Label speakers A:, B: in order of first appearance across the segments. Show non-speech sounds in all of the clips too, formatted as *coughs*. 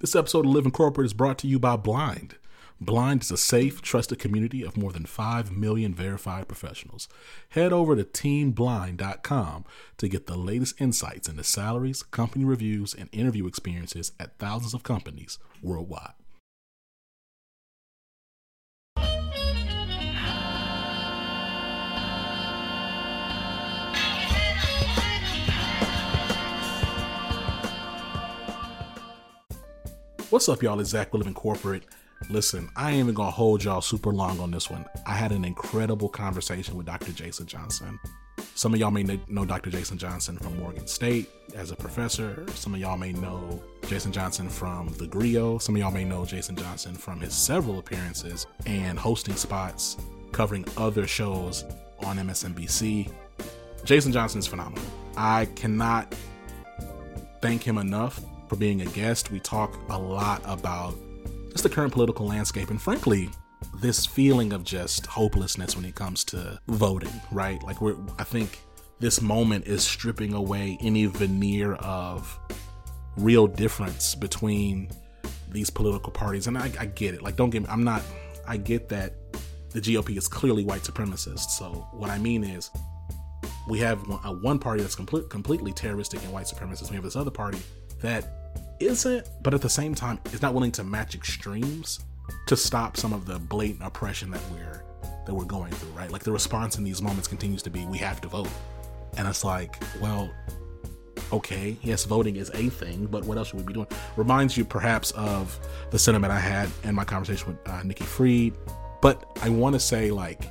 A: This episode of Living Corporate is brought to you by Blind. Blind is a safe, trusted community of more than 5 million verified professionals. Head over to teamblind.com to get the latest insights into salaries, company reviews, and interview experiences at thousands of companies worldwide. What's up, y'all? It's Zach Living Corporate. Listen, I ain't even gonna hold y'all super long on this one. I had an incredible conversation with Dr. Jason Johnson. Some of y'all may know Dr. Jason Johnson from Morgan State as a professor. Some of y'all may know Jason Johnson from The Grio. Some of y'all may know Jason Johnson from his several appearances and hosting spots covering other shows on MSNBC. Jason Johnson is phenomenal. I cannot thank him enough for being a guest. We talk a lot about just the current political landscape and, frankly, this feeling of just hopelessness when it comes to voting, right? Like, we're, I think this moment is stripping away any veneer of real difference between these political parties. And I, I get it. Like, don't get me, I'm not, I get that the GOP is clearly white supremacist. So, what I mean is, we have one, one party that's complete, completely terroristic and white supremacist. We have this other party that isn't, but at the same time, is not willing to match extremes to stop some of the blatant oppression that we're that we're going through, right? Like the response in these moments continues to be, we have to vote. And it's like, well, okay, yes, voting is a thing, but what else should we be doing? Reminds you perhaps of the sentiment I had in my conversation with uh, Nikki Fried. But I want to say, like,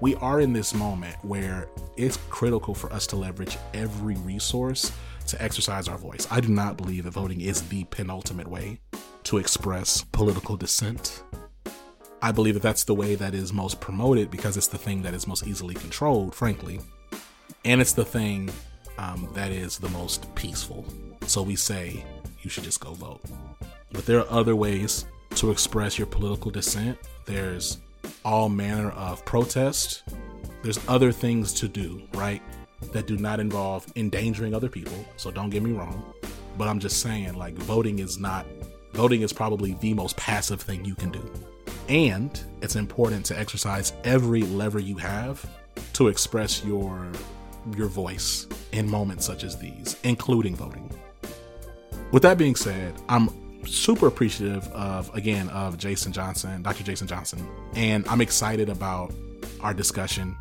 A: we are in this moment where it's critical for us to leverage every resource to exercise our voice. I do not believe that voting is the penultimate way to express political dissent. I believe that that's the way that is most promoted because it's the thing that is most easily controlled, frankly. And it's the thing um, that is the most peaceful. So we say you should just go vote. But there are other ways to express your political dissent. There's all manner of protest. There's other things to do, right? That do not involve endangering other people. So don't get me wrong. But I'm just saying, like, voting is not, voting is probably the most passive thing you can do. And it's important to exercise every lever you have to express your your voice in moments such as these, including voting. With that being said, I'm super appreciative of again of Jason Johnson, Dr. Jason Johnson, and I'm excited about our discussion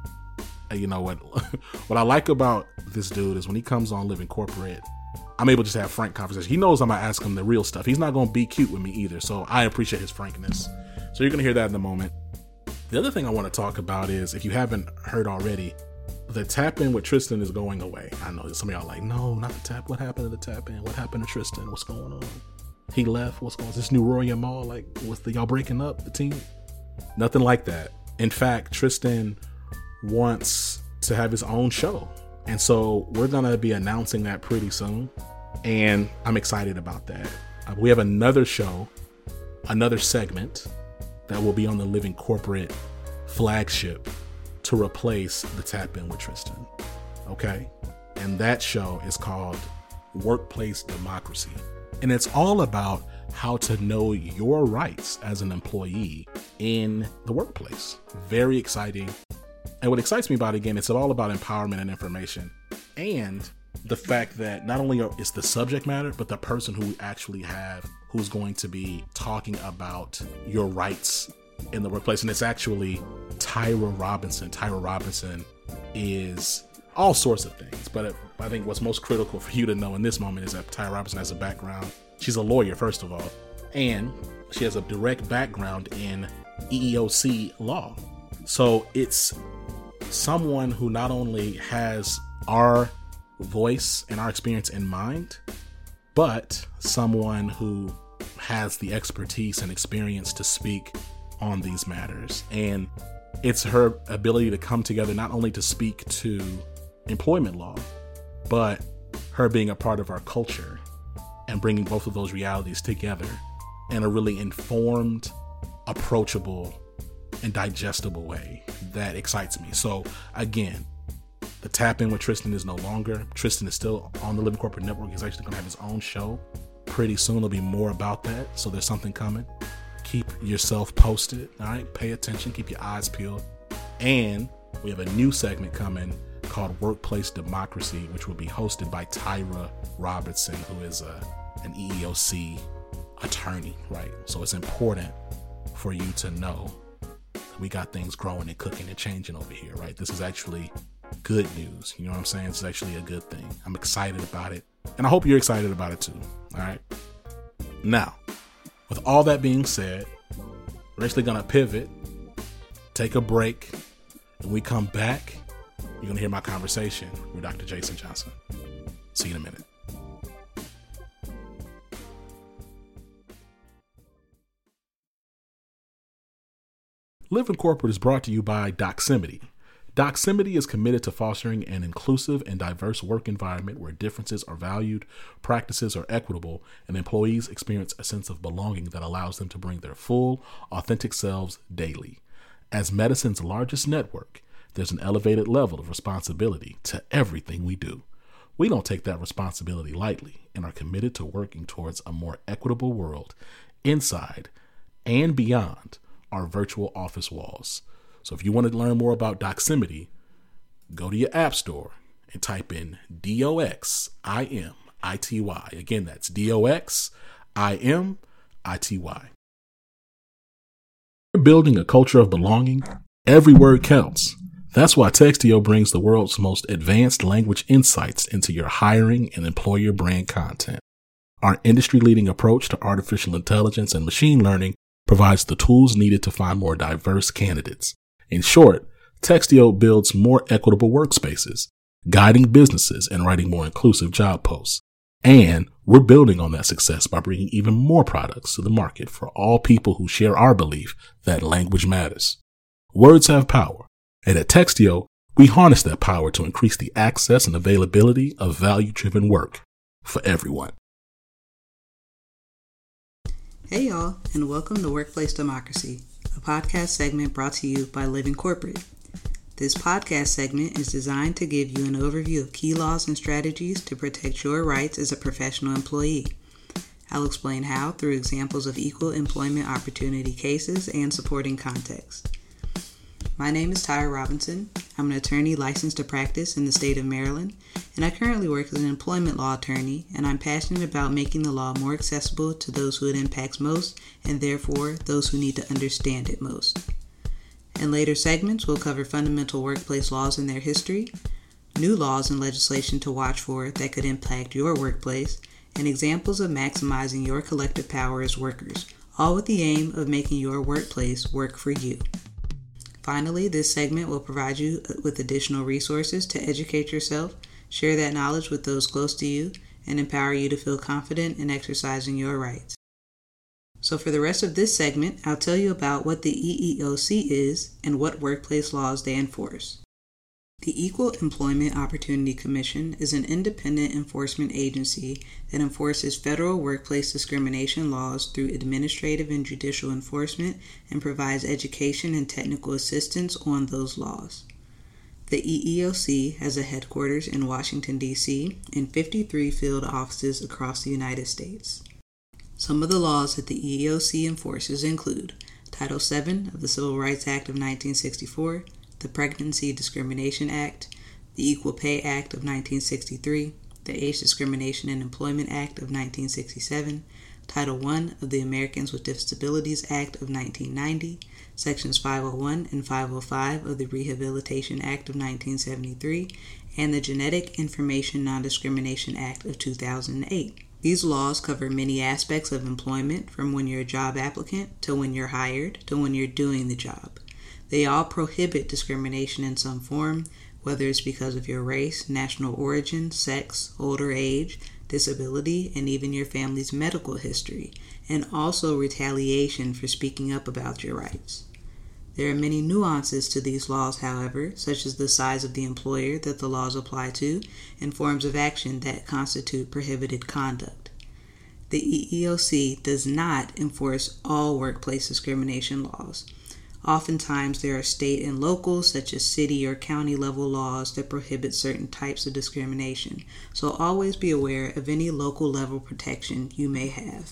A: Uh, you know what *laughs* what I like about this dude is when he comes on Living Corporate, I'm able to just have frank conversation. He knows I'm gonna ask him the real stuff. He's not gonna be cute with me either. So I appreciate his frankness. So you're gonna hear that in a moment. The other thing I want to talk about is if you haven't heard already, the tap in with Tristan is going away. I know some of y'all like, no, not the tap. What happened to the tap in? What happened to Tristan? What's going on? He left. What's going on? Is this new Roy and Mal? Like, was the y'all breaking up the team? Nothing like that. In fact, Tristan wants to have his own show. And so we're going to be announcing that pretty soon. And I'm excited about that. Uh, we have another show, another segment that will be on the Living Corporate flagship to replace the Tap In with Tristan. Okay? And that show is called Workplace Democracy. And it's all about how to know your rights as an employee in the workplace. Very exciting. And what excites me about it again, it's all about empowerment and information. And the fact that not only is the subject matter, but the person who we actually have who's going to be talking about your rights in the workplace. And it's actually Tyra Robinson. Tyra Robinson is all sorts of things, but I think what's most critical for you to know in this moment is that Tyra Robinson has a background. She's a lawyer, first of all, and she has a direct background in EEOC law. So it's someone who not only has our voice and our experience in mind, but someone who has the expertise and experience to speak on these matters. And it's her ability to come together not only to speak to employment law, but her being a part of our culture and bringing both of those realities together in a really informed, approachable, and digestible way that excites me. So again, the tap in with Tristan is no longer. Tristan is still on the Living Corporate Network. He's actually going to have his own show pretty soon there'll be more about that. So there's something coming. Keep yourself posted. All right. Pay attention. Keep your eyes peeled. And we have a new segment coming called Workplace Democracy, which will be hosted by Tyra Robertson, who is a, an EEOC attorney, right? So it's important for you to know we got things growing and cooking and changing over here, right? This is actually good news. You know what I'm saying? It's actually a good thing. I'm excited about it. And I hope you're excited about it too. All right. Now, with all that being said, we're actually going to pivot, take a break, and we come back. You're going to hear my conversation with Dr. Jason Johnson. See you in a minute. Living Corporate is brought to you by Doximity. Doximity is committed to fostering an inclusive and diverse work environment where differences are valued, practices are equitable, and employees experience a sense of belonging that allows them to bring their full, authentic selves daily. As medicine's largest network, there's an elevated level of responsibility to everything we do. We don't take that responsibility lightly and are committed to working towards a more equitable world inside and beyond our virtual office walls. So if you want to learn more about Doximity, go to your app store and type in D O X I M I T Y. Again, that's D O X I M I T Y. You're building a culture of belonging. Every word counts. That's why Textio brings the world's most advanced language insights into your hiring and employer brand content. Our industry leading approach to artificial intelligence and machine learning provides the tools needed to find more diverse candidates. In short, Textio builds more equitable workspaces, guiding businesses and writing more inclusive job posts. And we're building on that success by bringing even more products to the market for all people who share our belief that language matters. Words have power, and at Textio, we harness that power to increase the access and availability of value driven work for everyone.
B: Hey, y'all, and welcome to Workplace Democracy, a podcast segment brought to you by Living Corporate. This podcast segment is designed to give you an overview of key laws and strategies to protect your rights as a professional employee. I'll explain how through examples of equal employment opportunity cases and supporting context. My name is Tyra Robinson. I'm an attorney licensed to practice in the state of Maryland, and I currently work as an employment law attorney, and I'm passionate about making the law more accessible to those who it impacts most, and therefore those who need to understand it most. In later segments, we'll cover fundamental workplace laws and their history, new laws and legislation to watch for that could impact your workplace, and examples of maximizing your collective power as workers, all with the aim of making your workplace work for you. Finally, this segment will provide you uh, with additional resources to educate yourself, share that knowledge with those close to you, and empower you to feel confident in exercising your rights. So, for the rest of this segment, I'll tell you about what the EEOC is and what workplace laws they enforce. The Equal Employment Opportunity Commission is an independent enforcement agency that enforces federal workplace discrimination laws through administrative and judicial enforcement and provides education and technical assistance on those laws. The EEOC has a headquarters in Washington, D.C., and 53 field offices across the United States. Some of the laws that the EEOC enforces include Title VII of the Civil Rights Act of 1964 the Pregnancy Discrimination Act, the Equal Pay Act of 1963, the Age Discrimination in Employment Act of 1967, Title I of the Americans with Disabilities Act of 1990, Sections 501 and 505 of the Rehabilitation Act of 1973, and the Genetic Information Non Discrimination Act of 2008. These laws cover many aspects of employment from when you're a job applicant to when you're hired to when you're doing the job. They all prohibit discrimination in some form, whether it's because of your race, national origin, sex, older age, disability, and even your family's medical history, and also retaliation for speaking up about your rights. There are many nuances to these laws, however, such as the size of the employer that the laws apply to and forms of action that constitute prohibited conduct. The EEOC does not enforce all workplace discrimination laws Oftentimes, there are state and local, such as city or county level laws that prohibit certain types of discrimination, so always be aware of any local level protection you may have.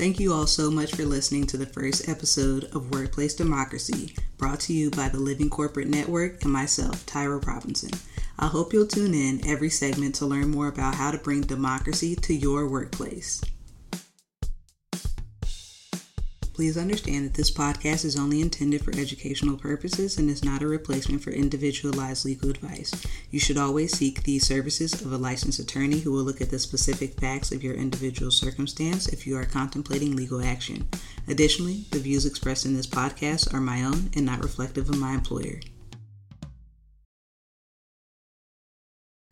B: Thank you all so much for listening to the first episode of Workplace Democracy, brought to you by the Living Corporate Network and myself, Tyra Robinson. I hope you'll tune in every segment to learn more about how to bring democracy to your workplace. Please understand that this podcast is only intended for educational purposes and is not a replacement for individualized legal advice. You should always seek the services of a licensed attorney who will look at the specific facts of your individual circumstance if you are contemplating legal action. Additionally, the views expressed in this podcast are my own and not reflective of my employer.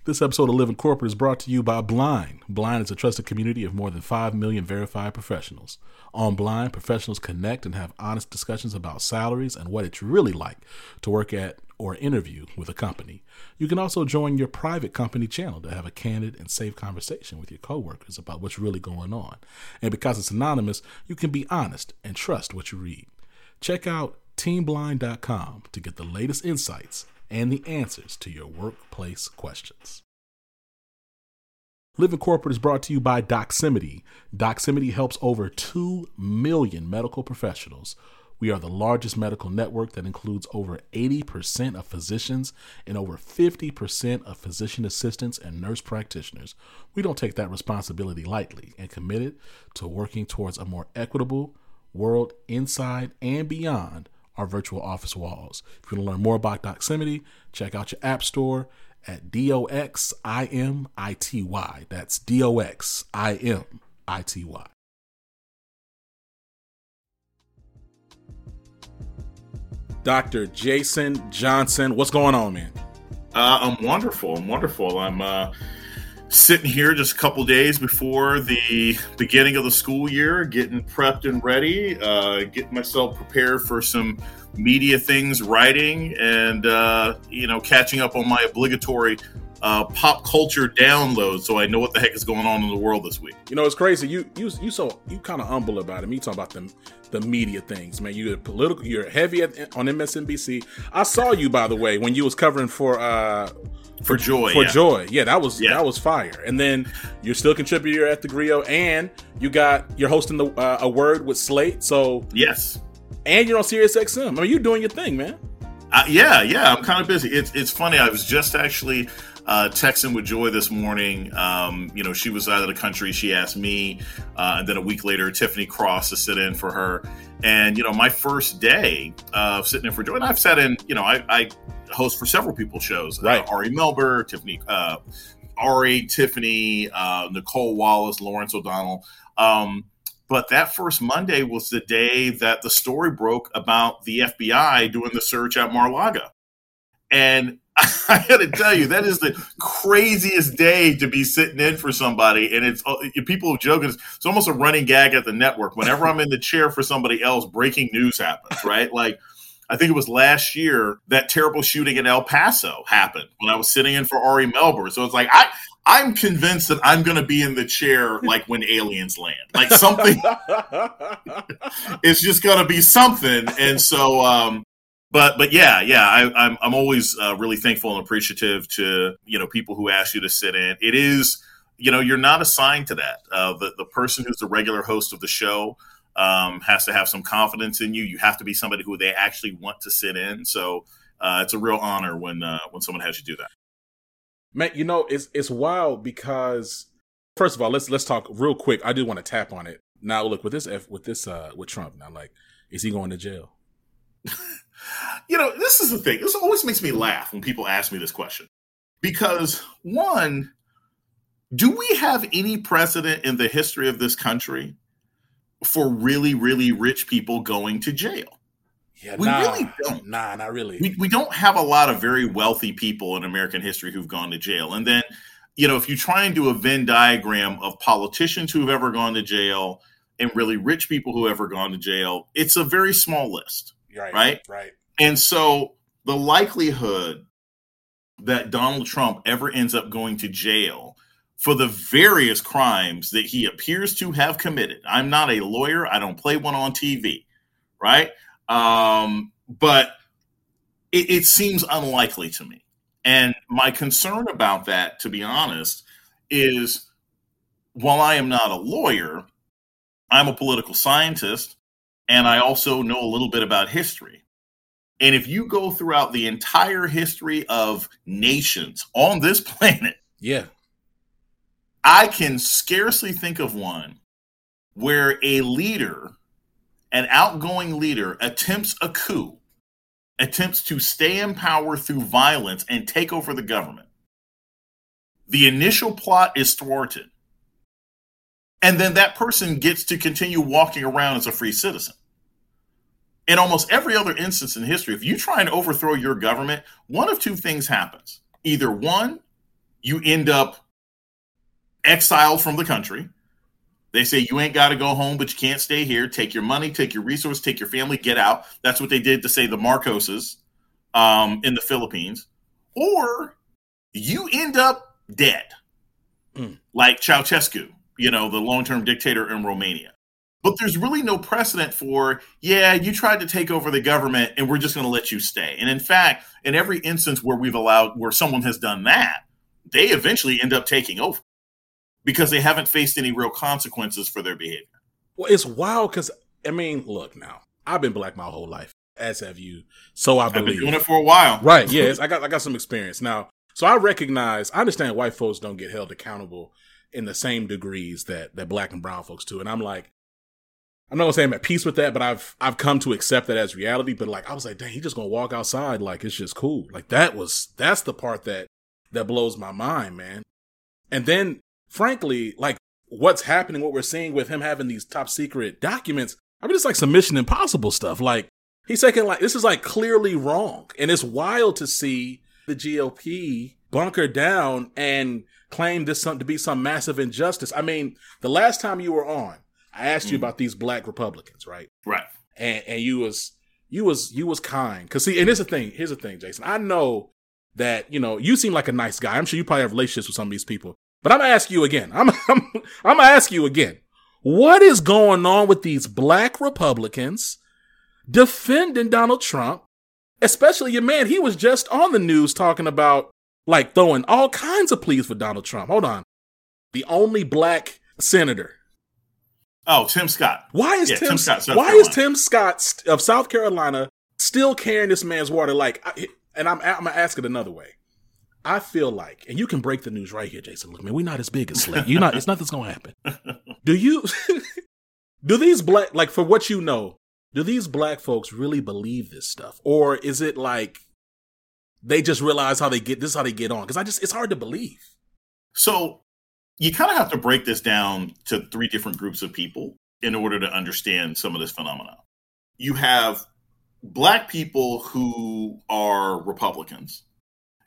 A: This episode of Living Corporate is brought to you by Blind. Blind is a trusted community of more than 5 million verified professionals. On Blind, professionals connect and have honest discussions about salaries and what it's really like to work at or interview with a company. You can also join your private company channel to have a candid and safe conversation with your coworkers about what's really going on. And because it's anonymous, you can be honest and trust what you read. Check out teamblind.com to get the latest insights and the answers to your workplace questions. Living Corporate is brought to you by Doximity. Doximity helps over 2 million medical professionals. We are the largest medical network that includes over 80% of physicians and over 50% of physician assistants and nurse practitioners. We don't take that responsibility lightly and committed to working towards a more equitable world inside and beyond our virtual office walls. If you want to learn more about Doximity, check out your app store at D O X I M I T Y. That's D O X I M I T Y. Dr. Jason Johnson, what's going on, man?
C: Uh, I'm wonderful. I'm wonderful. I'm uh, sitting here just a couple days before the beginning of the school year, getting prepped and ready, uh, getting myself prepared for some media things, writing, and uh, you know, catching up on my obligatory uh, pop culture download, so I know what the heck is going on in the world this week.
A: You know, it's crazy. You you you so you kind of humble about it. Me talking about the the media things, man. You're political. You're heavy at, on MSNBC. I saw you by the way when you was covering for. uh
C: for joy
A: for yeah. joy yeah that was yeah. that was fire and then you're still contributor at the grio and you got you're hosting the uh, a word with slate so
C: yes
A: and you're on Sirius XM. I mean, you're doing your thing, man.
C: Uh, yeah, yeah, I'm kind of busy. It's it's funny. I was just actually uh, texting with Joy this morning. Um, you know, she was out of the country. She asked me, uh, and then a week later, Tiffany Cross to sit in for her. And you know, my first day of sitting in for Joy, and I've sat in. You know, I, I host for several people's shows.
A: Uh, right,
C: Ari Melber, Tiffany, uh, Ari, Tiffany, uh, Nicolle Wallace, Lawrence O'Donnell. Um, but that first Monday was the day that the story broke about the FBI doing the search at Mar-a-Lago. And *laughs* I got to tell you, that is the craziest day to be sitting in for somebody. And it's uh, people are joking. It's almost a running gag at the network. Whenever I'm in the chair for somebody else, breaking news happens, right? Like, I think it was last year that terrible shooting in El Paso happened when I was sitting in for Ari Melber. So it's like I I'm convinced that I'm going to be in the chair like when aliens land. Like something, *laughs* it's just going to be something. And so, um, but but yeah, yeah, I, am I'm, I'm always uh, really thankful and appreciative to you know people who ask you to sit in. It is you know you're not assigned to that. Uh, the the person who's the regular host of the show um, has to have some confidence in you. You have to be somebody who they actually want to sit in. So uh, it's a real honor when uh, when someone has you do that.
A: Man, you know, it's it's wild because first of all, let's let's talk real quick. I do want to tap on it. Now look with this F with this uh with Trump now, like, is he going to jail? *laughs*
C: you know, this is the thing. This always makes me laugh when people ask me this question. Because one, do we have any precedent in the history of this country for really, really rich people going to jail?
A: Yeah, we nah, really don't. Nah, not really.
C: We, we don't have a lot of very wealthy people in American history who've gone to jail. And then, you know, if you try and do a Venn diagram of politicians who've ever gone to jail and really rich people who have ever gone to jail, it's a very small list.
A: Right.
C: Right.
A: Right.
C: And so the likelihood that Donald Trump ever ends up going to jail for the various crimes that he appears to have committed. I'm not a lawyer. I don't play one on TV. right? Um, but it, it seems unlikely to me. And my concern about that, to be honest, is while I am not a lawyer, I'm a political scientist and I also know a little bit about history. And if you go throughout the entire history of nations on this *laughs* planet,
A: yeah,
C: I can scarcely think of one where a leader, an outgoing leader, attempts a coup, attempts to stay in power through violence and take over the government. The initial plot is thwarted. And then that person gets to continue walking around as a free citizen in almost every other instance in history, if you try and overthrow your government, one of two things happens. Either one, you end up exiled from the country. They say you ain't got to go home, but you can't stay here. Take your money, take your resources, take your family, get out. That's what they did to say the Marcoses um, in the Philippines. Or you end up dead, mm. like Ceausescu, you know, the long term dictator in Romania. But there's really no precedent for, yeah, you tried to take over the government and we're just going to let you stay. And in fact, in every instance where we've allowed, where someone has done that, they eventually end up taking over because they haven't faced any real consequences for their behavior.
A: Well, it's wild because, I mean, look now, I've been black my whole life, as have you. So I believe.
C: I've been doing it for a while.
A: Right. *laughs* Yes. I got, I got some experience. Now, so I recognize, I understand white folks don't get held accountable in the same degrees that, that black and brown folks do. And I'm like, I'm not gonna say I'm at peace with that, but I've I've come to accept that as reality. But like I was like, dang, he just gonna walk outside like it's just cool. Like that was that's the part that that blows my mind, man. And then frankly, like what's happening, what we're seeing with him having these top secret documents, I mean it's like some Mission Impossible stuff. Like he's taking like this is like clearly wrong. And it's wild to see the GOP bunker down and claim this to be some massive injustice. I mean, the last time you were on, I asked mm. you about these black Republicans, right?
C: Right.
A: And and you was you was you was kind. Cause see, and here's the thing, here's the thing, Jason. I know that, you know, you seem like a nice guy. I'm sure you probably have relationships with some of these people. But I'm gonna ask you again. I'm *laughs* I'm, I'm gonna ask you again. What is going on with these black Republicans defending Donald Trump? Especially your man, he was just on the news talking about like throwing all kinds of pleas for Donald Trump. Hold on. The only black senator
C: Oh, Tim Scott.
A: Why is yeah, Tim, Tim, Scott? South why Carolina. is Tim Scott of South Carolina still carrying this man's water? Like, and I'm I'm gonna ask it another way. I feel like, and you can break the news right here, Jason. Look, man, we're not as big as Slick. You're not. It's nothing's gonna happen. *laughs* Do you? *laughs* do these black like for what you know? Do these black folks really believe this stuff, or is it like they just realize how they get this? Is how they get on? Because I just it's hard to believe.
C: So you kind of have to break this down to three different groups of people in order to understand some of this phenomenon. You have black people who are Republicans,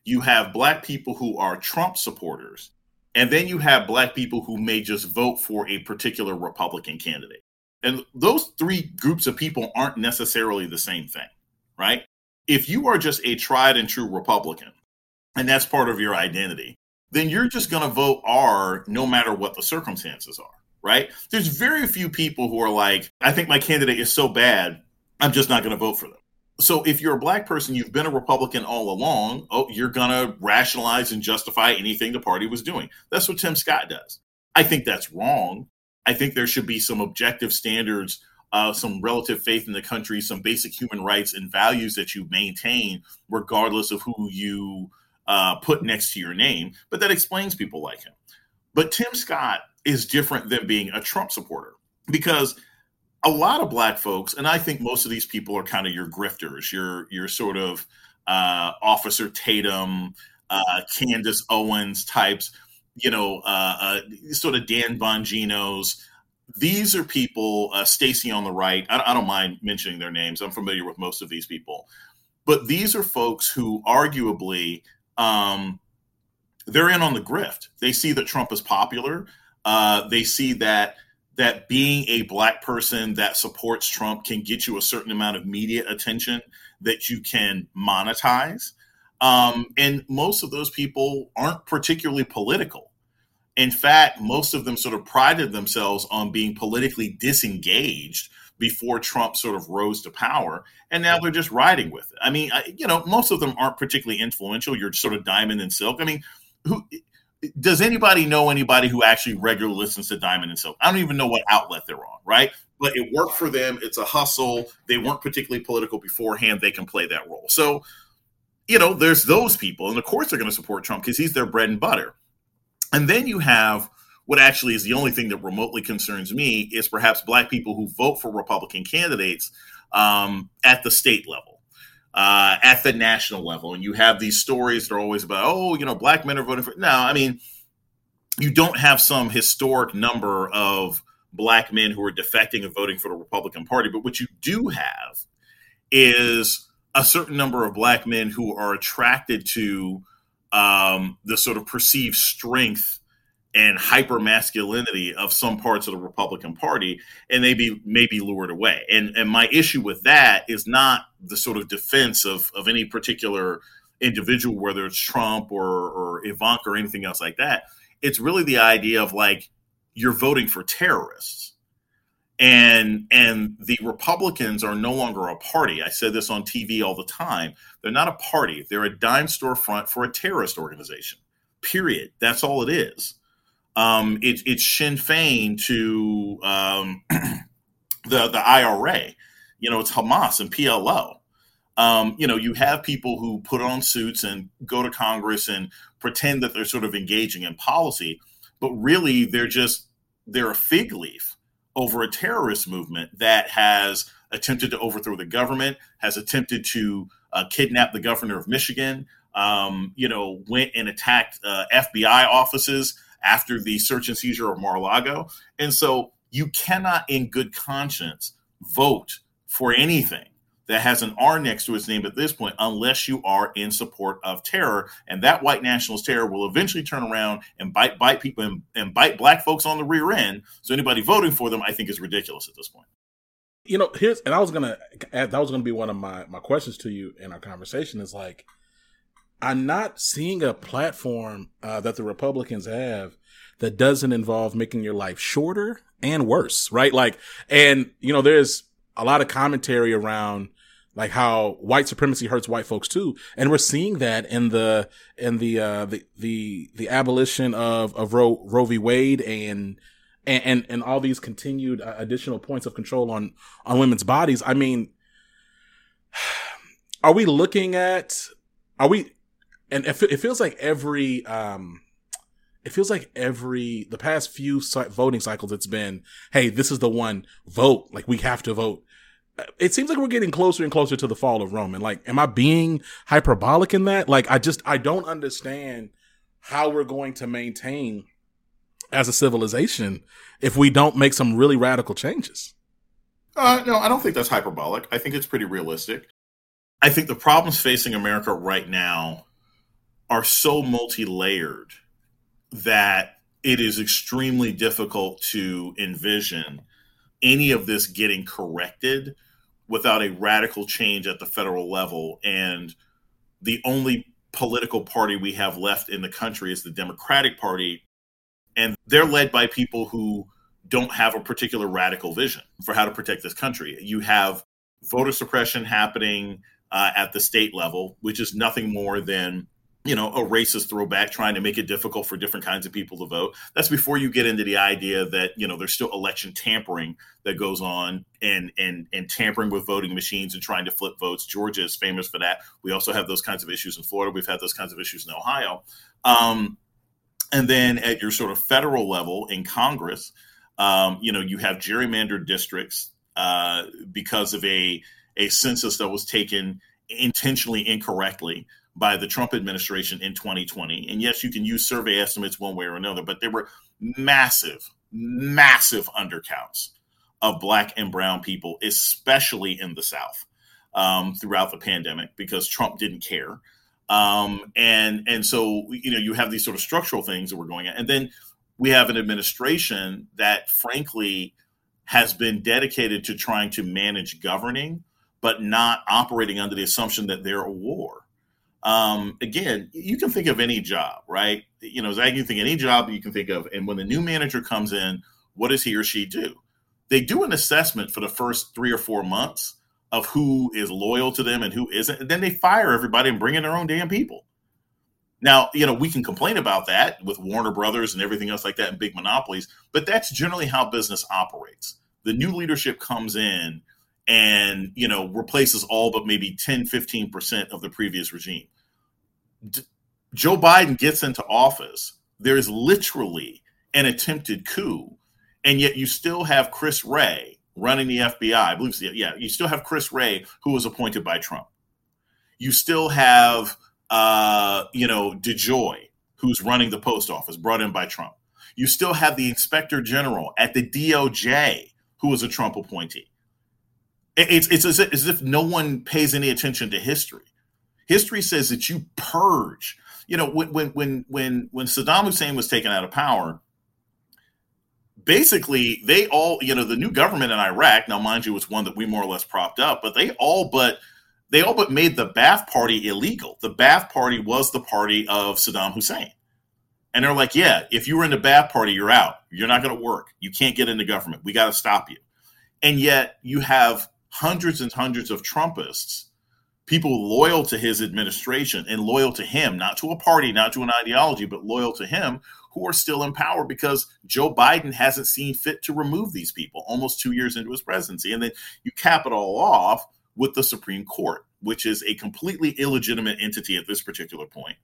C: you have black people who are Trump supporters, and then you have black people who may just vote for a particular Republican candidate. And those three groups of people aren't necessarily the same thing, right? If you are just a tried and true Republican, and that's part of your identity, then you're just going to vote R no matter what the circumstances are, right? There's very few people who are like, I think my candidate is so bad, I'm just not going to vote for them. So if you're a black person, you've been a Republican all along, oh, you're to rationalize and justify anything the party was doing. That's what Tim Scott does. I think that's wrong. I think there should be some objective standards, uh, some relative faith in the country, some basic human rights and values that you maintain, regardless of who you uh, put next to your name, but that explains people like him. But Tim Scott is different than being a Trump supporter because a lot of black folks, and I think most of these people are kind of your grifters, your your sort of uh, Officer Tatum, uh, Candace Owens types, you know, uh, uh, sort of Dan Bonginos. These are people, uh, Stacy on the right. I, I don't mind mentioning their names. I'm familiar with most of these people, but these are folks who arguably um, they're in on the grift. They see that Trump is popular. Uh, they see that that being a black person that supports Trump can get you a certain amount of media attention that you can monetize. Um, and most of those people aren't particularly political. In fact, most of them sort of prided themselves on being politically disengaged before Trump sort of rose to power, and now they're just riding with it. I mean, I, you know, most of them aren't particularly influential. You're sort of diamond and silk. I mean, who does anybody know anybody who actually regularly listens to Diamond and Silk? I don't even know what outlet they're on, right? But it worked for them. It's a hustle. They weren't particularly political beforehand. They can play that role. So, you know, there's those people, and of course they're going to support Trump because he's their bread and butter. And then you have what actually is the only thing that remotely concerns me is perhaps black people who vote for Republican candidates um, at the state level. Uh, at the national level, and you have these stories that are always about, oh, you know, black men are voting for. No, I mean, you don't have some historic number of black men who are defecting and voting for the Republican Party, but what you do have is a certain number of black men who are attracted to um, the sort of perceived strength and hyper masculinity of some parts of the Republican Party, and they be may be lured away. And and my issue with that is not the sort of defense of of any particular individual, whether it's Trump or or Ivanka or anything else like that. It's really the idea of like you're voting for terrorists. And and the Republicans are no longer a party. I said this on TV all the time. They're not a party. They're a dime store front for a terrorist organization. Period. That's all it is um, it, it's Sinn Fein to um, *clears throat* the the IRA. You know, it's Hamas and PLO. Um, you know, you have people who put on suits and go to Congress and pretend that they're sort of engaging in policy, but really they're just they're a fig leaf over a terrorist movement that has attempted to overthrow the government, has attempted to uh, kidnap the governor of Michigan. Um, you know, went and attacked uh, FBI offices after the search and seizure of Mar-a-Lago. And so you cannot, in good conscience, vote for anything that has an R next to its name at this point, unless you are in support of terror. And that white nationalist terror will eventually turn around and bite bite people and, and bite black folks on the rear end. So anybody voting for them, I think, is ridiculous at this point.
A: You know, here's and I was gonna that was gonna be one of my my questions to you in our conversation is like I'm not seeing a platform uh, that the Republicans have that doesn't involve making your life shorter and worse, right? Like, and you know, there's a lot of commentary around like how white supremacy hurts white folks too, and we're seeing that in the in the uh, the the the abolition of of Roe, Roe v. Wade and and and, and all these continued uh, additional points of control on on women's bodies. I mean, *sighs* are we looking at are we and it, feels like every um it feels like every the past few voting cycles it's been hey this is the one vote. Like we have to vote. Uh, it seems like we're getting closer and closer to the fall of rome and like am i being hyperbolic in that? Like i just i don't understand how we're going to maintain as a civilization if we don't make some really radical changes.
C: Uh, no i don't think that's hyperbolic. I think it's pretty realistic. I think the problems facing america right now are so multi-layered that it is extremely difficult to envision any of this getting corrected without a radical change at the federal level and the only political party we have left in the country is the Democratic Party and they're led by people who don't have a particular radical vision for how to protect this country. You have voter suppression happening uh, at the state level, which is nothing more than you know, a racist throwback trying to make it difficult for different kinds of people to vote. That's before you get into the idea that, you know, there's still election tampering that goes on and and and tampering with voting machines and trying to flip votes. Georgia is famous for that. We also have those kinds of issues in Florida. We've had those kinds of issues in Ohio. Um, and then at your sort of federal level in Congress, um, you know, you have gerrymandered districts uh, because of a a census that was taken intentionally incorrectly by the Trump administration in 2020. And yes, you can use survey estimates one way or another, but there were massive, massive undercounts of black and brown people, especially in the South, um, throughout the pandemic because Trump didn't care. Um, and and so you know you have these sort of structural things that we're going at, and then we have an administration that, frankly, has been dedicated to trying to manage governing, but not operating under the assumption that they're a war. Um, again, you can think of any job, right? You know, Zach, you think any job you can think of, and when the new manager comes in, what does he or she do? they do an assessment for the first three or four months of who is loyal to them and who isn't. And then they fire everybody and bring in their own damn people. Now, you know, we can complain about that with Warner Brothers and everything else like that and big monopolies, but that's generally how business operates. The new leadership comes in and, you know, replaces all but maybe 10, 15% of the previous regime. D- Joe Biden gets into office. There's literally an attempted coup, and yet you still have Chris Wray running the FBI. I believe, yeah, you still have Chris Wray, who was appointed by Trump. You still have, uh, you know, DeJoy, who's running the post office, brought in by Trump. You still have the inspector general at the DOJ, who was a Trump appointee. It's, it's as, if, as if no one pays any attention to history. History says that you purge. You know, when when when when when Saddam Hussein was taken out of power, basically they all you know the new government in iraq now mind you it's one that we more or less propped up but they all but they all but made the Ba'ath Party illegal. The Ba'ath Party was the party of saddam hussein. And they're like yeah if you were in the Ba'ath Party you're out. You're not going to work. You can't get into government. We got to stop you. And yet you have hundreds and hundreds of trumpists people loyal to his administration and loyal to him not to a party not to an ideology but loyal to him who are still in power because Joe Biden hasn't seen fit to remove these people almost two years into his presidency. And then you cap it all off with the Supreme Court, which is a completely illegitimate entity at this particular point,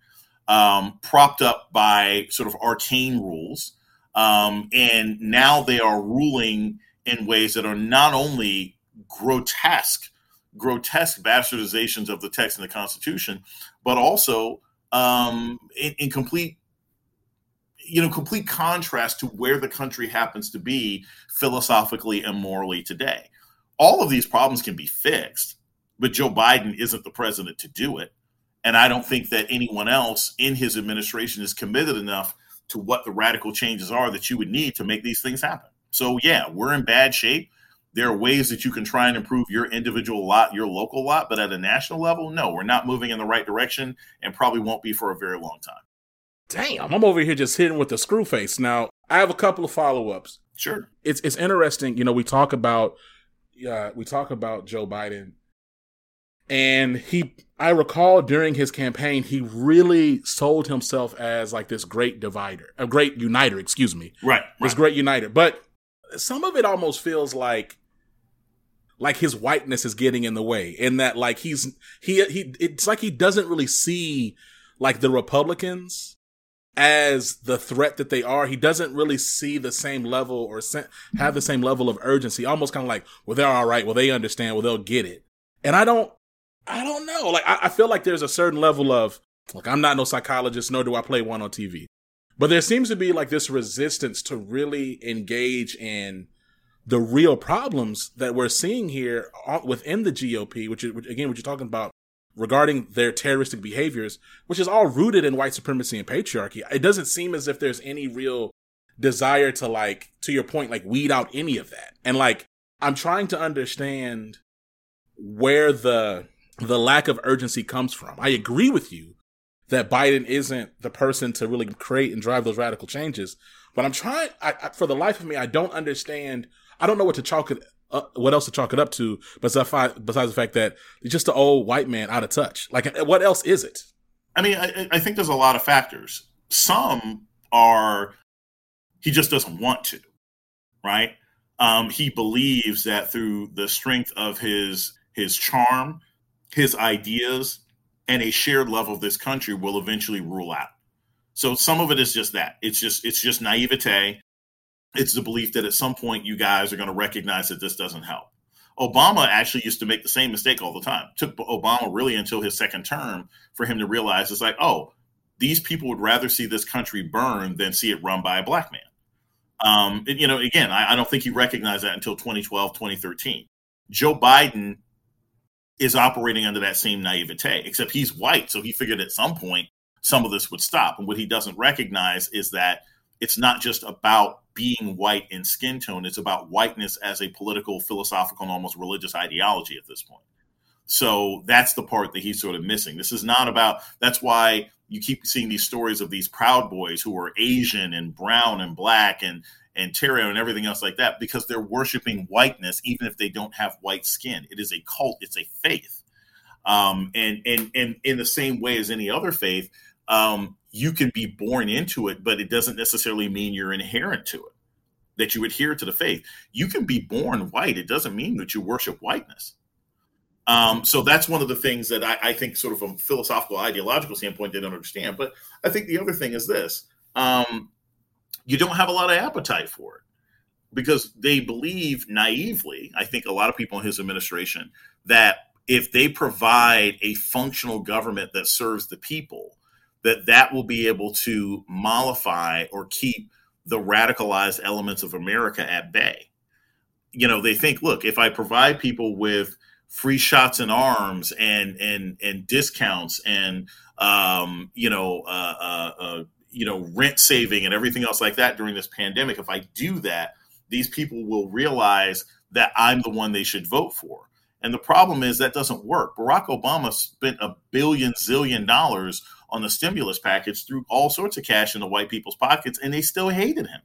C: um, propped up by sort of arcane rules. Um, and now they are ruling in ways that are not only grotesque, grotesque bastardizations of the text in the Constitution, but also um, in, in complete you know complete contrast to where the country happens to be philosophically and morally today. All of these problems can be fixed but joe biden isn't the president to do it. And i don't think that anyone else in his administration is committed enough to what the radical changes are that you would need to make these things happen. So yeah we're in bad shape there are ways that you can try and improve your individual lot your local lot but at a national level no we're not moving in the right direction and probably won't be for a very long time
A: damn, I'm over here just hitting with the screw face. Now, I have a couple of follow ups.
C: Sure.
A: It's it's interesting. You know, we talk about uh, we talk about Joe Biden, and he. I recall during his campaign, he really sold himself as like this great divider, a great uniter. Excuse me.
C: Right.
A: This great uniter, but some of it almost feels like like his whiteness is getting in the way in that like he's he he it's like he doesn't really see like the republicans as the threat that they are, he doesn't really see the same level or have the same level of urgency. Almost kind of like, well, they're all right. Well, they understand. Well, they'll get it. And I don't, I don't know. Like, I, I feel like there's a certain level of, like, I'm not no psychologist, nor do I play one on TV. But there seems to be like this resistance to really engage in the real problems that we're seeing here uh, within the GOP, which, which again, what you're talking about regarding their terroristic behaviors, which is all rooted in white supremacy and patriarchy. It doesn't seem as if there's any real desire to like, to your point, like weed out any of that. And like, I'm trying to understand where the, the lack of urgency comes from. I agree with you that Biden isn't the person to really create and drive those radical changes. But I'm trying, I, I, for the life of me, I don't understand. I don't know what to chalk it uh, what else to chalk it up to besides, besides the fact that he's just an old white man out of touch? Like, what else is it?
C: I mean, I, I think there's a lot of factors. Some are he just doesn't want to, right? Um, he believes that through the strength of his his charm, his ideas, and a shared love of this country will eventually rule out. So some of it is just that. It's just it's just naivete it's the belief that at some point you guys are going to recognize that this doesn't help. Obama actually used to make the same mistake all the time. Took Obama really until his second term for him to realize it's like, oh, these people would rather see this country burn than see it run by a black man. Um, and, you know, again, I, I don't think he recognized that until 2012, 2013. Joe Biden is operating under that same naivete, except he's white. So he figured at some point some of this would stop. And what he doesn't recognize is that it's not just about being white in skin tone. It's about whiteness as a political, philosophical, and almost religious ideology at this point. So that's the part that he's sort of missing. This is not about, that's why you keep seeing these stories of these proud boys who are Asian and brown and black and and Tarrio and everything else like that because they're worshiping whiteness even if they don't have white skin. It is a cult. It's a faith. Um, and and and in the same way as any other faith, um, you can be born into it, but it doesn't necessarily mean you're inherent to it. That you adhere to the faith. You can be born white. It doesn't mean that you worship whiteness. Um, so that's one of the things that I, I, think, sort of from a philosophical, ideological standpoint, they don't understand. But I think the other thing is this: um, you don't have a lot of appetite for it because they believe naively. I think a lot of people in his administration that if they provide a functional government that serves the people, that that will be able to mollify or keep the radicalized elements of America at bay. You know, they think, look, if I provide people with free shots in arms and and and discounts and um, you know uh, uh, uh, you know rent saving and everything else like that during this pandemic, if I do that, these people will realize that I'm the one they should vote for. And the problem is that doesn't work. Barack Obama spent a billion zillion dollars on the stimulus package, threw all sorts of cash into white people's pockets, and they still hated him.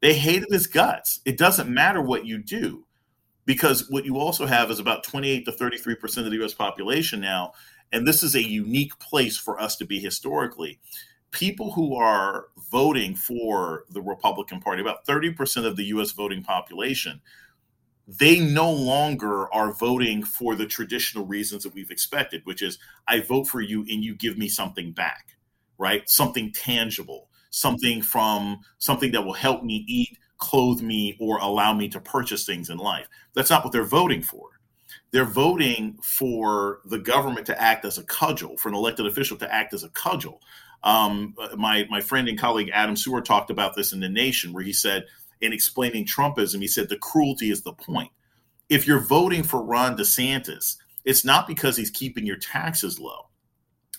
C: They hated his guts. It doesn't matter what you do, because what you also have is about 28 to 33 percent of the U.S. population now, and this is a unique place for us to be historically. People who are voting for the Republican Party, about 30 percent of the U.S. voting population, they no longer are voting for the traditional reasons that we've expected, which is I vote for you and you give me something back, right? Something tangible, something from something that will help me eat, clothe me, or allow me to purchase things in life. That's not what they're voting for. They're voting for the government to act as a cudgel, for an elected official to act as a cudgel. Um, my my friend and colleague Adam Serwer talked about this in the Nation, where he said in explaining Trumpism, he said the cruelty is the point. If you're voting for Ron DeSantis, it's not because he's keeping your taxes low.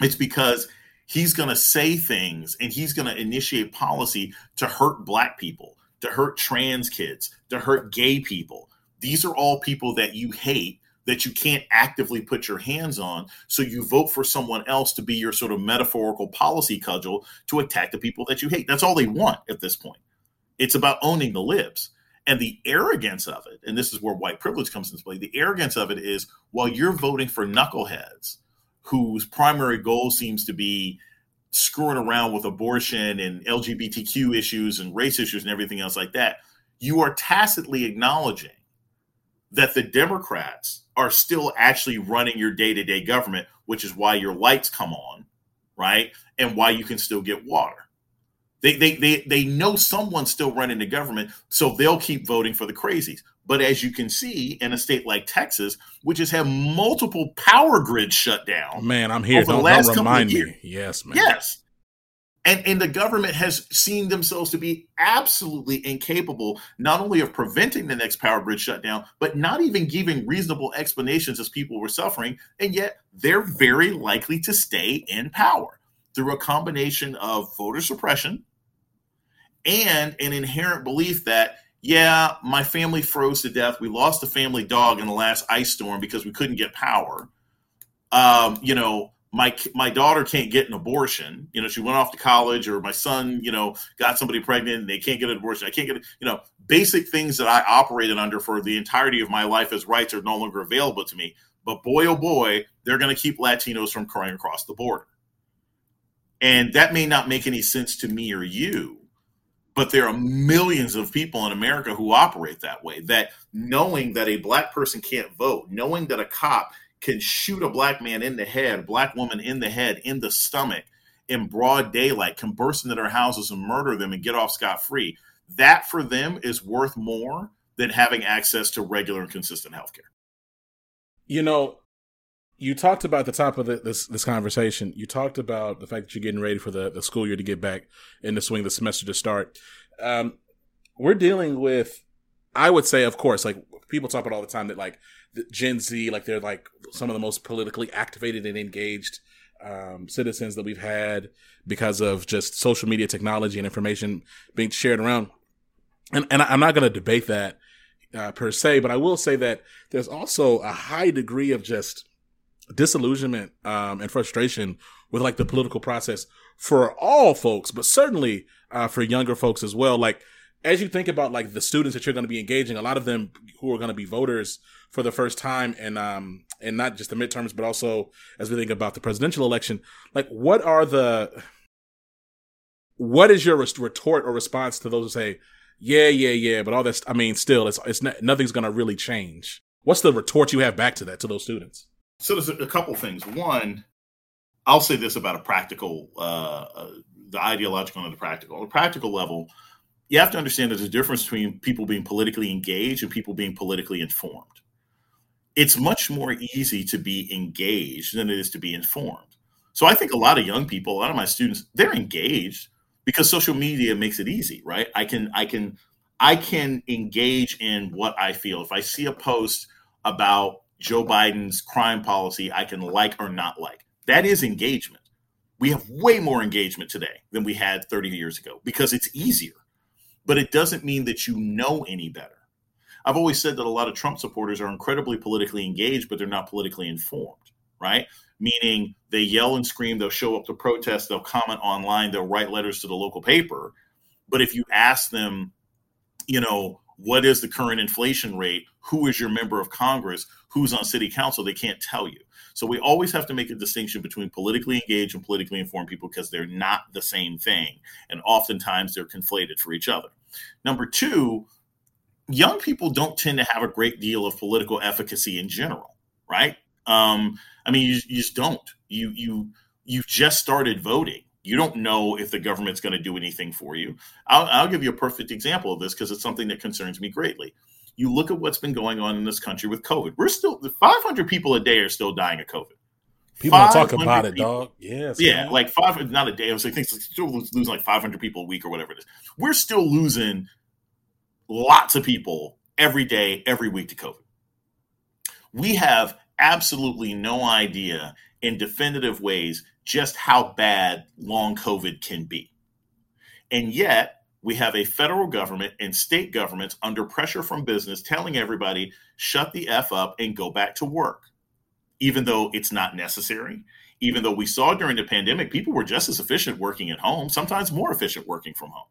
C: It's because he's going to say things and he's going to initiate policy to hurt black people, to hurt trans kids, to hurt gay people. These are all people that you hate that you can't actively put your hands on. So you vote for someone else to be your sort of metaphorical policy cudgel to attack the people that you hate. That's all they want at this point. It's about owning the libs. And the arrogance of it, and this is where white privilege comes into play, the arrogance of it is while you're voting for knuckleheads whose primary goal seems to be screwing around with abortion and LGBTQ issues and race issues and everything else like that, you are tacitly acknowledging that the Democrats are still actually running your day to day government, which is why your lights come on, right? And why you can still get water. They, they, they, they know someone's still running the government, so they'll keep voting for the crazies. But as you can see, in a state like Texas, which has had multiple power grids shut down,
A: man, I'm here. Don't, don't remind me. Yes, man.
C: Yes, and and the government has seen themselves to be absolutely incapable not only of preventing the next power grid shutdown, but not even giving reasonable explanations as people were suffering, and yet they're very likely to stay in power through a combination of voter suppression and an inherent belief that yeah, my family froze to death. We lost the family dog in the last ice storm because we couldn't get power. Um, you know, my my daughter can't get an abortion. You know, she went off to college, or my son, you know, got somebody pregnant and they can't get an abortion. I can't get, you know, basic things that I operated under for the entirety of my life as rights are no longer available to me. But boy, oh boy, they're going to keep Latinos from crying across the border. And that may not make any sense to me or you, but there are millions of people in America who operate that way. That knowing that a black person can't vote, knowing that a cop can shoot a black man in the head, black woman in the head, in the stomach, in broad daylight, can burst into their houses and murder them and get off scot free. That for them is worth more than having access to regular and consistent health care.
A: You know, you talked about the top of the, this this conversation. You talked about the fact that you're getting ready for the, the school year to get back in the swing, the semester to start. Um, we're dealing with, I would say, of course, like people talk about all the time that like Gen Z, like they're like some of the most politically activated and engaged um, citizens that we've had because of just social media technology and information being shared around. And and I'm not going to debate that uh, per se, but I will say that there's also a high degree of just disillusionment um, and frustration with like the political process for all folks, but certainly uh, for younger folks as well. Like as you think about like the students that you're going to be engaging, a lot of them who are going to be voters for the first time, and um, and not just the midterms, but also as we think about the presidential election, like what are the what is your retort or response to those who say, yeah, yeah, yeah, but all this, I mean, still, it's it's not, nothing's going to really change. What's the retort you have back to that to those students?
C: So there's a, couple things. One, I'll say this about a practical, uh, uh, the ideological and the practical. On the practical level, you have to understand there's a difference between people being politically engaged and people being politically informed. It's much more easy to be engaged than it is to be informed. So I think a lot of young people, a lot of my students, they're engaged because social media makes it easy, right? I can I can I can engage in what I feel. If I see a post about Joe Biden's crime policy, I can like or not like. That is engagement. We have way more engagement today than we had 30 years ago because it's easier but it doesn't mean that you know any better. I've always said that a lot of Trump supporters are incredibly politically engaged, but they're not politically informed, right? Meaning they yell and scream, they'll show up to protest, they'll comment online, they'll write letters to the local paper. But if you ask them, you know, what is the current inflation rate? Who is your member of Congress? Who's on city council? They can't tell you. So we always have to make a distinction between politically engaged and politically informed people because they're not the same thing. And oftentimes they're conflated for each other. Number two, young people don't tend to have a great deal of political efficacy in general, right? Um, I mean, you, you just don't. You you you just started voting. You don't know if the government's going to do anything for you. I'll, I'll give you a perfect example of this because it's something that concerns me greatly. You look at what's been going on in this country with COVID. We're still 500 people a day are still dying of COVID.
A: People talk about it, people. dog. Yes,
C: yeah, man. like five, not a day. I was like, think still losing like 500 people a week or whatever it is. We're still losing lots of people every day, every week to COVID. We have absolutely no idea in definitive ways just how bad long COVID can be. And yet, we have a federal government and state governments under pressure from business telling everybody, shut the F up and go back to work even though it's not necessary. Even though we saw during the pandemic, people were just as efficient working at home, sometimes more efficient working from home.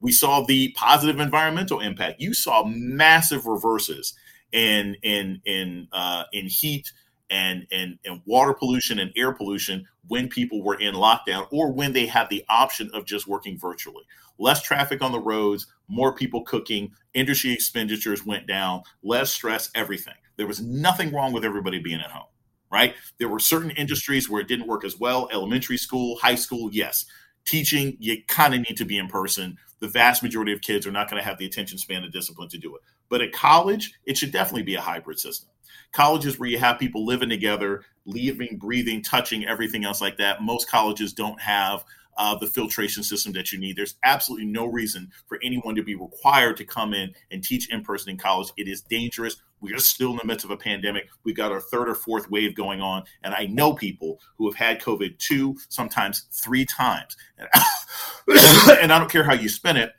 C: We saw the positive environmental impact. You saw massive reverses in in in uh, in heat and, and and water pollution and air pollution when people were in lockdown or when they had the option of just working virtually. Less traffic on the roads, more people cooking, industry expenditures went down, less stress, everything. There was nothing wrong with everybody being at home, right? There were certain industries where it didn't work as well. Elementary school, high school, yes. Teaching, you kind of need to be in person. The vast majority of kids are not going to have the attention span and discipline to do it. But at college, it should definitely be a hybrid system. Colleges where you have people living together, living, breathing, touching, everything else like that. Most colleges don't have uh, the filtration system that you need. There's absolutely no reason for anyone to be required to come in and teach in person in college. It is dangerous. We are still in the midst of a pandemic. We've got our third or fourth wave going on. And I know people who have had COVID two, sometimes three times. and *coughs* I don't care how you spin it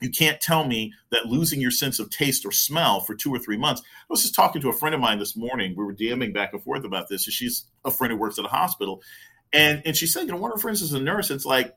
C: you can't tell me that losing your sense of taste or smell for two or three months. I was just talking to a friend of mine this morning. We were DMing back and forth about this. And she's a friend who works at a hospital. And and she said, you know, one of her friends is a nurse. It's like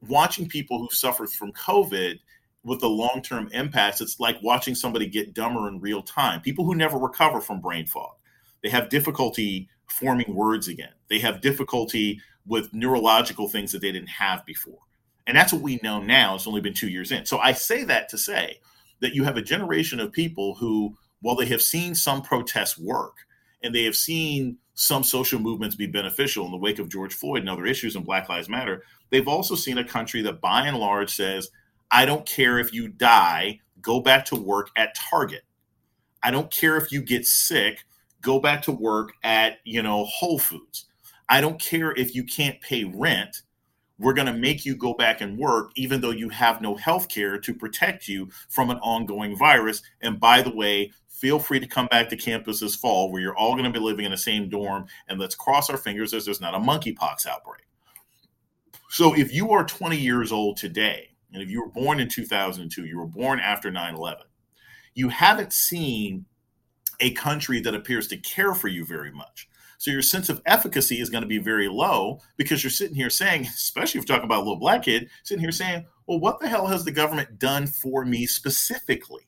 C: watching people who suffer from COVID with the long term impacts. It's like watching somebody get dumber in real time. People who never recover from brain fog, they have difficulty forming words again. They have difficulty with neurological things that they didn't have before. And that's what we know now. It's only been two years in. So I say that to say that you have a generation of people who, while they have seen some protests work and they have seen some social movements be beneficial in the wake of George Floyd and other issues and Black Lives Matter, they've also seen a country that by and large says, I don't care if you die, go back to work at Target. I don't care if you get sick, go back to work at, you know, Whole Foods. I don't care if you can't pay rent. We're going to make you go back and work, even though you have no health care to protect you from an ongoing virus. And by the way, feel free to come back to campus this fall where you're all going to be living in the same dorm and let's cross our fingers as there's not a monkeypox outbreak. So if you are 20 years old today, and if you were born in 2002, you were born after 9 11, you haven't seen a country that appears to care for you very much. So your sense of efficacy is going to be very low because you're sitting here saying, *laughs* especially if you're talking about a little black kid, sitting here saying, well, what the hell has the government done for me specifically?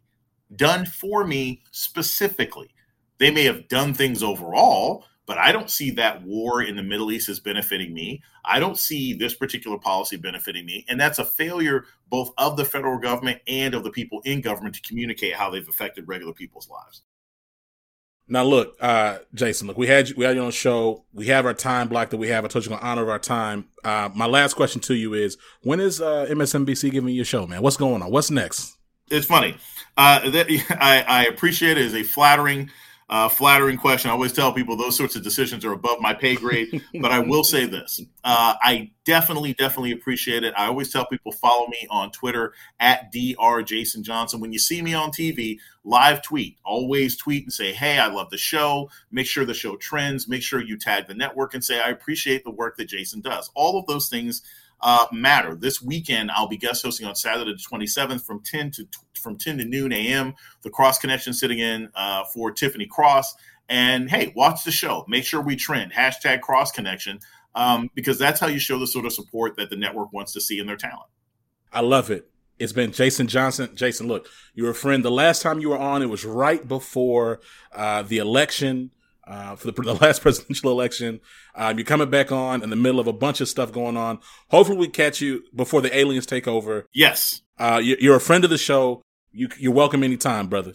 C: Done for me specifically. They may have done things overall, but I don't see that war in the Middle East as benefiting me. I don't see this particular policy benefiting me. And that's a failure both of the federal government and of the people in government to communicate how they've affected regular people's lives.
A: Now, look, uh, Jason, look, we had you, we had you on the show. We have our time block that we have. I told you to honor our time. Uh, my last question to you is when is uh, MSNBC giving you a show, man? What's going on? What's next?
C: It's funny. Uh, that, *laughs* I, I appreciate it as a flattering uh, flattering question. I always tell people those sorts of decisions are above my pay grade, *laughs* but I will say this: uh, I definitely, definitely appreciate it. I always tell people follow me on Twitter at dr Jason Johnson. When you see me on TV, live tweet. Always tweet and say, "Hey, I love the show." Make sure the show trends. Make sure you tag the network and say, "I appreciate the work that Jason does." All of those things uh, matter. This weekend, I'll be guest hosting on Saturday the 27th from 10 to from 10 to noon a.m. The Cross Connection sitting in uh, for Tiffany Cross. And hey, watch the show. Make sure we trend hashtag Cross Connection um, because that's how you show the sort of support that the network wants to see in their talent.
A: I love it. It's been Jason Johnson. Jason, look, you're a friend. The last time you were on, it was right before uh, the election uh, for the, *laughs* the, last presidential election. Um, you're coming back on in the middle of a bunch of stuff going on. Hopefully, we catch you before the aliens take over.
C: Yes.
A: Uh, you, are a friend of the show. You, you're welcome anytime, brother.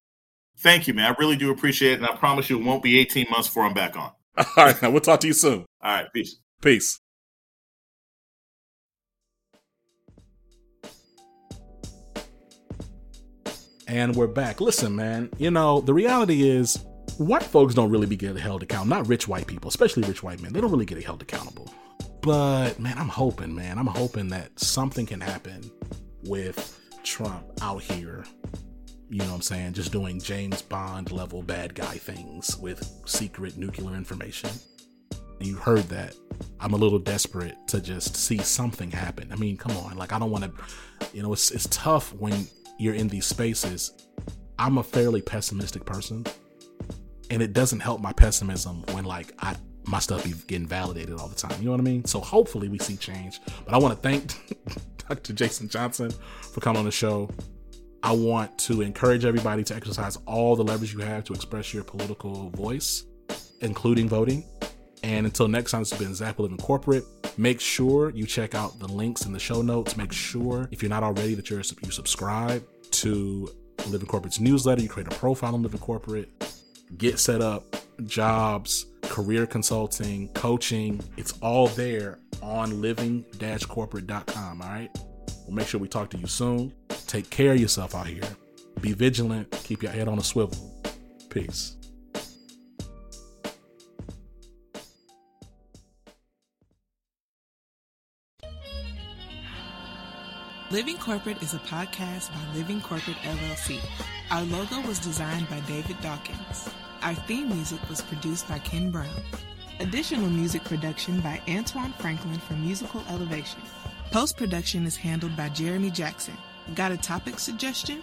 C: Thank you, man. I really do appreciate it. And I promise you, it won't be 18 months before I'm back on. *laughs*
A: All right. Now, we'll talk to you soon.
C: All right. Peace.
A: Peace. And we're back. Listen, man, you know, the reality is white folks don't really be getting held accountable. Not rich white people, especially rich white men. They don't really get held accountable. But man, I'm hoping, man, I'm hoping that something can happen with Trump out here. You know what I'm saying? Just doing James Bond level bad guy things with secret nuclear information. You heard that. I'm a little desperate to just see something happen. I mean, come on. Like, I don't want to, you know, it's, it's tough when you're in these spaces. I'm a fairly pessimistic person and it doesn't help my pessimism when like I my stuff be getting validated all the time. You know what I mean? So hopefully we see change. But I want to thank *laughs* Dr. Jason Johnson for coming on the show. I want to encourage everybody to exercise all the leverage you have to express your political voice, including voting. And until next time, this has been Zach Living Corporate. Make sure you check out the links in the show notes. Make sure, if you're not already, that you're you subscribe to Living Corporate's newsletter. You create a profile on Living Corporate get set up, jobs, career consulting, coaching. It's all there on living corporate.com. All right. We'll make sure we talk to you soon. Take care of yourself out here. Be vigilant. Keep your head on a swivel. Peace.
D: Living Corporate is a podcast by Living Corporate LLC. Our logo was designed by David Dawkins. Our theme music was produced by Ken Brown. Additional music production by Antoine Franklin for Musical Elevation. Post production is handled by Jeremy Jackson. Got a topic suggestion?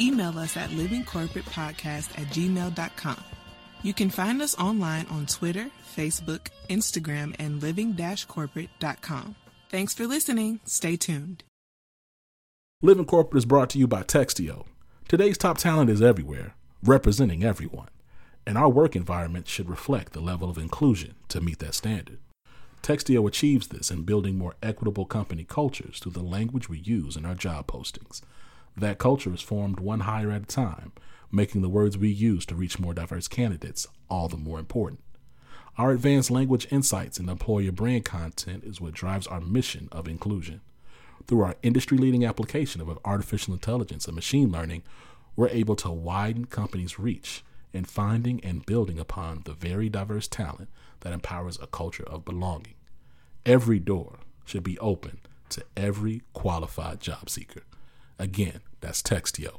D: Email us at livingcorporatepodcast at gmail.com. You can find us online on Twitter, Facebook, Instagram, and living-corporate.com. Thanks for listening. Stay tuned.
A: Living Corporate is brought to you by Textio. Today's top talent is everywhere, representing everyone, and our work environment should reflect the level of inclusion to meet that standard. Textio achieves this in building more equitable company cultures through the language we use in our job postings. That culture is formed one hire at a time, making the words we use to reach more diverse candidates all the more important. Our advanced language insights and employer brand content is what drives our mission of inclusion. Through our industry leading application of artificial intelligence and machine learning, we're able to widen companies' reach in finding and building upon the very diverse talent that empowers a culture of belonging. Every door should be open to every qualified job seeker. Again, that's Textio.